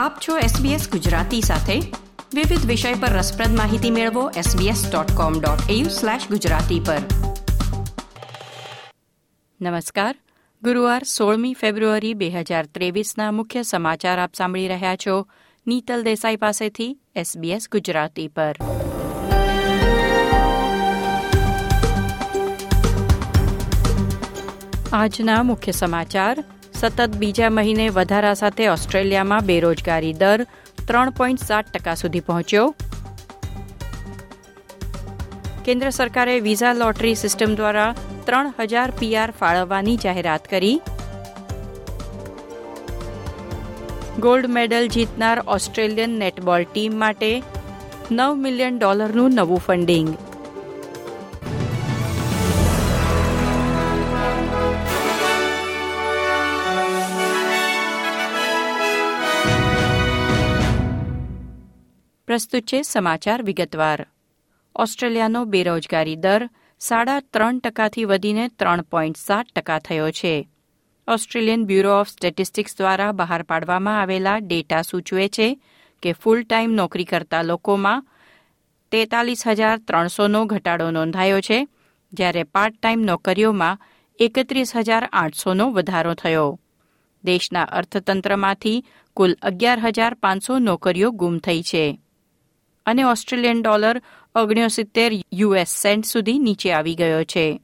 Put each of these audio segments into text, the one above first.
આપ છો SBS ગુજરાતી સાથે. વિવિધ વિષય પર રસપ્રદ માહિતી મેળવો sbs.com.au/gujarati પર. નમસ્કાર. ગુરુવાર સોળમી ફેબ્રુઆરી બે હજાર ત્રેવીસના મુખ્ય સમાચાર આપ સાંભળી રહ્યા છો નીતલ દેસાઈ પાસેથી SBS ગુજરાતી પર. આજના મુખ્ય સમાચાર. સતત બીજા મહિને વધારા સાથે ઓસ્ટ્રેલિયામાં બેરોજગારી દર ત્રણ પોઈન્ટ સાત ટકા સુધી પહોંચ્યો. કેન્દ્ર સરકારે વિઝા લોટરી સિસ્ટમ દ્વારા ત્રણ હજાર પીઆર ફાળવવાની જાહેરાત કરી. ગોલ્ડ મેડલ જીતનાર ઓસ્ટ્રેલિયન નેટબોલ ટીમ માટે નવ મિલિયન ડોલરનું નવું ફંડિંગ. પ્રસ્તુત છે સમાચાર વિગતવાર. ઓસ્ટ્રેલિયાનો બેરોજગારી દર સાડા ત્રણ ટકાથી વધીને ત્રણ પોઈન્ટ સાત ટકા થયો છે. ઓસ્ટ્રેલિયન બ્યુરો ઓફ સ્ટેટિસ્ટિક્સ દ્વારા બહાર પાડવામાં આવેલા ડેટા સૂચવે છે કે ફૂલ ટાઈમ નોકરી કરતા લોકોમાં તેતાલીસ હજાર ત્રણસોનો ઘટાડો નોંધાયો છે, જ્યારે પાર્ટ ટાઈમ નોકરીઓમાં એકત્રીસ હજાર આઠસોનો વધારો થયો. દેશના અર્થતંત્રમાંથી કુલ અગિયાર હજાર પાંચસો નોકરીઓ ગુમ થઈ છે. અને ઓસ્ટ્રેલિયન ડોલર ઓગણસિત્તેર યુએસ સેન્ટ સુધી નીચે આવી ગયો છે.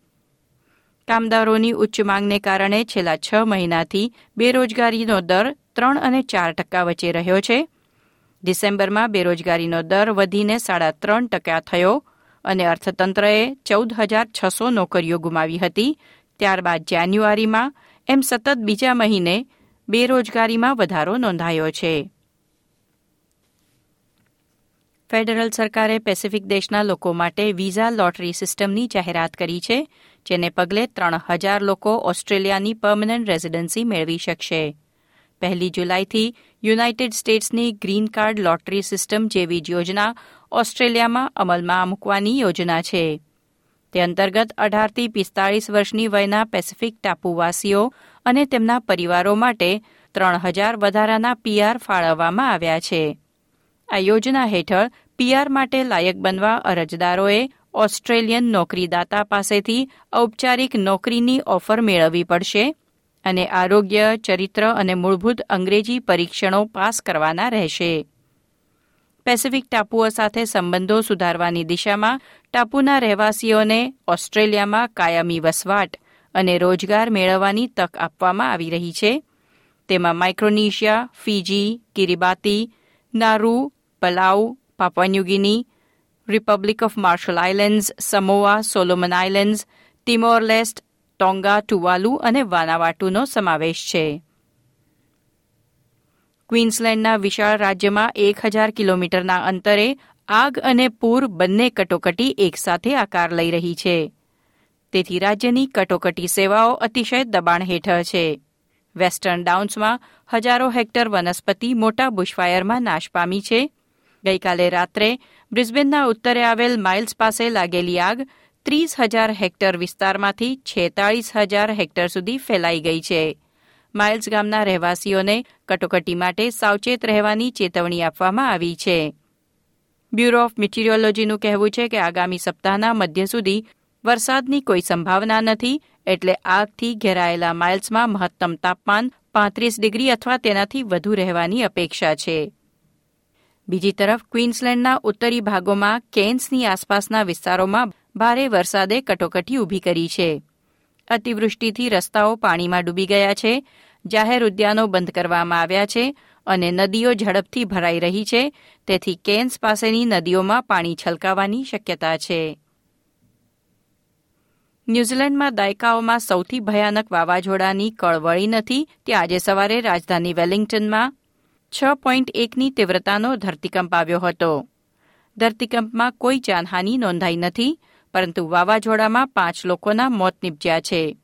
કામદારોની ઉચ્ચ માંગને કારણે છેલ્લા છ મહિનાથી બેરોજગારીનો દર ત્રણ અને ચાર ટકા વચ્ચે રહ્યો છે. ડિસેમ્બરમાં બેરોજગારીનો દર વધીને સાડા ત્રણ ટકા થયો અને અર્થતંત્રએ ચૌદ હજાર છસો નોકરીઓ ગુમાવી હતી. ત્યારબાદ જાન્યુઆરીમાં એમ સતત બીજા મહિને બેરોજગારીમાં વધારો નોંધાયો છે. ફેડરલ સરકારે પેસિફિક દેશના લોકો માટે વિઝા લોટરી સિસ્ટમની જાહેરાત કરી છે, જેને પગલે ત્રણ હજાર લોકો ઓસ્ટ્રેલિયાની પરમનન્ટ રેઝિડન્સી મેળવી શકશે. પહેલી જુલાઈથી યુનાઇટેડ સ્ટેટ્સની ગ્રીન કાર્ડ લોટરી સિસ્ટમ જેવી જ યોજના ઓસ્ટ્રેલિયામાં અમલમાં મૂકવાની યોજના છે. તે અંતર્ગત અઢારથી પિસ્તાળીસ વર્ષની વયના પેસિફિક ટાપુવાસીઓ અને તેમના પરિવારો માટે ત્રણ હજાર વધારાના પીઆર ફાળવવામાં આવ્યા છે. આ યોજના હેઠળ પીઆર માટે લાયક બનવા અરજદારોએ ઓસ્ટ્રેલિયન નોકરીદાતા પાસેથી ઔપચારિક નોકરીની ઓફર મેળવવી પડશે અને આરોગ્ય, ચરિત્ર અને મૂળભૂત અંગ્રેજી પરીક્ષણો પાસ કરવાના રહેશે. પેસિફિક ટાપુઓ સાથે સંબંધો સુધારવાની દિશામાં ટાપુના રહેવાસીઓને ઓસ્ટ્રેલિયામાં કાયમી વસવાટ અને રોજગાર મેળવવાની તક આપવામાં આવી રહી છે. તેમાં Micronesia, Fiji Kiribati Nauru Palau Guinea, Republic of Marshall Islands, Samoa Solomon Islands Timor Leste Tonga Tuvalu અને વાનાવાટુનો સમાવેશ છે. ક્વીન્સલેન્ડના વિશાળ રાજ્યમાં એક હજાર કિલોમીટરના અંતરે આગ અને પૂર બંને કટોકટી એકસાથે આકાર લઈ રહી છે. તેથી રાજ્યની કટોકટી સેવાઓ અતિશય દબાણ હેઠળ છે. વેસ્ટર્ન ડાઉન્સમાં હજારો હેક્ટર વનસ્પતિ મોટા બુશફાયરમાં નાશ પામી છે. ગઈકાલે રાત્રે બ્રિસ્બેનના ઉત્તરે આવેલ માઇલ્સ પાસે લાગેલી આગ ત્રીસ હજાર હેક્ટર વિસ્તારમાંથી છેતાળીસ હજાર હેક્ટર સુધી ફેલાઈ ગઈ છે. માઇલ્સ ગામના રહેવાસીઓને કટોકટી માટે સાવચેત રહેવાની ચેતવણી આપવામાં આવી છે. બ્યુરો ઓફ મિટીરિયોલોજીનું કહેવું છે કે આગામી સપ્તાહના મધ્ય સુધી વરસાદની કોઈ સંભાવના નથી એટલે આગથી ઘેરાયેલા માઇલ્સમાં મહત્તમ તાપમાન પાંત્રીસ ડિગ્રી અથવા તેનાથી વધુ રહેવાની અપેક્ષા છે. બીજી તરફ ક્વીન્સલેન્ડના ઉત્તરી ભાગોમાં કેન્સની આસપાસના વિસ્તારોમાં ભારે વરસાદે કટોકટી ઊભી કરી છે. અતિવૃષ્ટિથી રસ્તાઓ પાણીમાં ડૂબી ગયા છે, જાહેર ઉદ્યાનો બંધ કરવામાં આવ્યા છે અને નદીઓ ઝડપથી ભરાઈ રહી છે, તેથી કેન્સ પાસેની નદીઓમાં પાણી છલકાવાની શક્યતા છે. ન્યૂઝીલેન્ડમાં દાયકાઓમાં સૌથી ભયાનક વાવાઝોડાની કળવળી નથી, તે આજે સવારે રાજધાની વેલિંગ્ટનમાં છ પોઈન્ટ એકની તીવ્રતાનો ધરતીકંપ આવ્યો હતો. ધરતીકંપમાં કોઈ જાનહાનિ નોંધાઈ નથી, પરંતુ વાવાઝોડામાં પાંચ લોકોના મોત નીપજ્યા છે.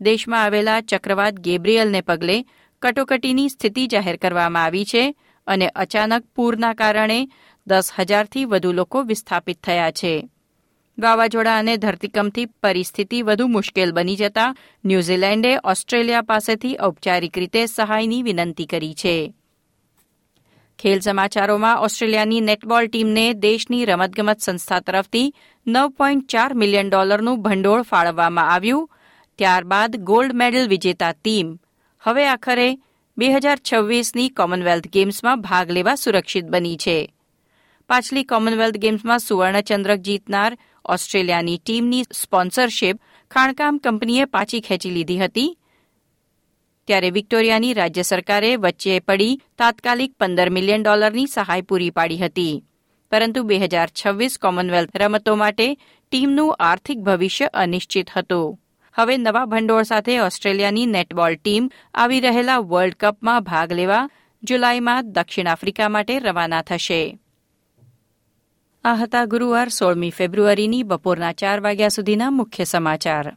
દેશમાં આવેલા ચક્રવાત ગેબ્રિયલને પગલે કટોકટીની સ્થિતિ જાહેર કરવામાં આવી છે અને અચાનક પૂરના કારણે દસ હજારથી વધુ લોકો વિસ્થાપિત થયા છે. વાવાઝોડા અને ધરતીકંપથી પરિસ્થિતિ વધુ મુશ્કેલ બની જતા ન્યૂઝીલેન્ડે ઓસ્ટ્રેલિયા પાસેથી ઔપચારિક રીતે સહાયની વિનંતી કરી છે. ખેલ સમાચારોમાં ઓસ્ટ્રેલિયાની નેટબોલ ટીમને દેશની રમતગમત સંસ્થા તરફથી નવ પોઈન્ટ ચાર મિલિયન ડોલરનું ભંડોળ ફાળવવામાં આવ્યું. ત્યારબાદ ગોલ્ડ મેડલ વિજેતા ટીમ હવે આખરે બે હજાર છવ્વીસની કોમનવેલ્થ ગેમ્સમાં ભાગ લેવા સુરક્ષિત બની છે. પાછલી કોમનવેલ્થ ગેમ્સમાં સુવર્ણચંદ્રક જીતનાર ઓસ્ટ્રેલિયાની ટીમની સ્પોન્સરશીપ ખાણકામ કંપનીએ પાછી ખેંચી લીધી હતી. ત્યારે વિક્ટોરિયાની રાજ્ય સરકારે વચ્ચે પડી તાત્કાલિક પંદર મિલિયન ડોલરની સહાય પૂરી પાડી હતી. પરંતુ બે હજાર છવ્વીસ કોમનવેલ્થ રમતો માટે ટીમનું આર્થિક ભવિષ્ય અનિશ્ચિત હતું. હવે નવા ભંડોળ સાથે ઓસ્ટ્રેલિયાની નેટબોલ ટીમ આવી રહેલા વર્લ્ડ કપમાં ભાગ લેવા જુલાઈમાં દક્ષિણ આફ્રિકા માટે રવાના થશે. આ હતા ગુરુવાર સોળમી ફેબ્રુઆરીની બપોરના ચાર વાગ્યા સુધીના મુખ્ય સમાચાર.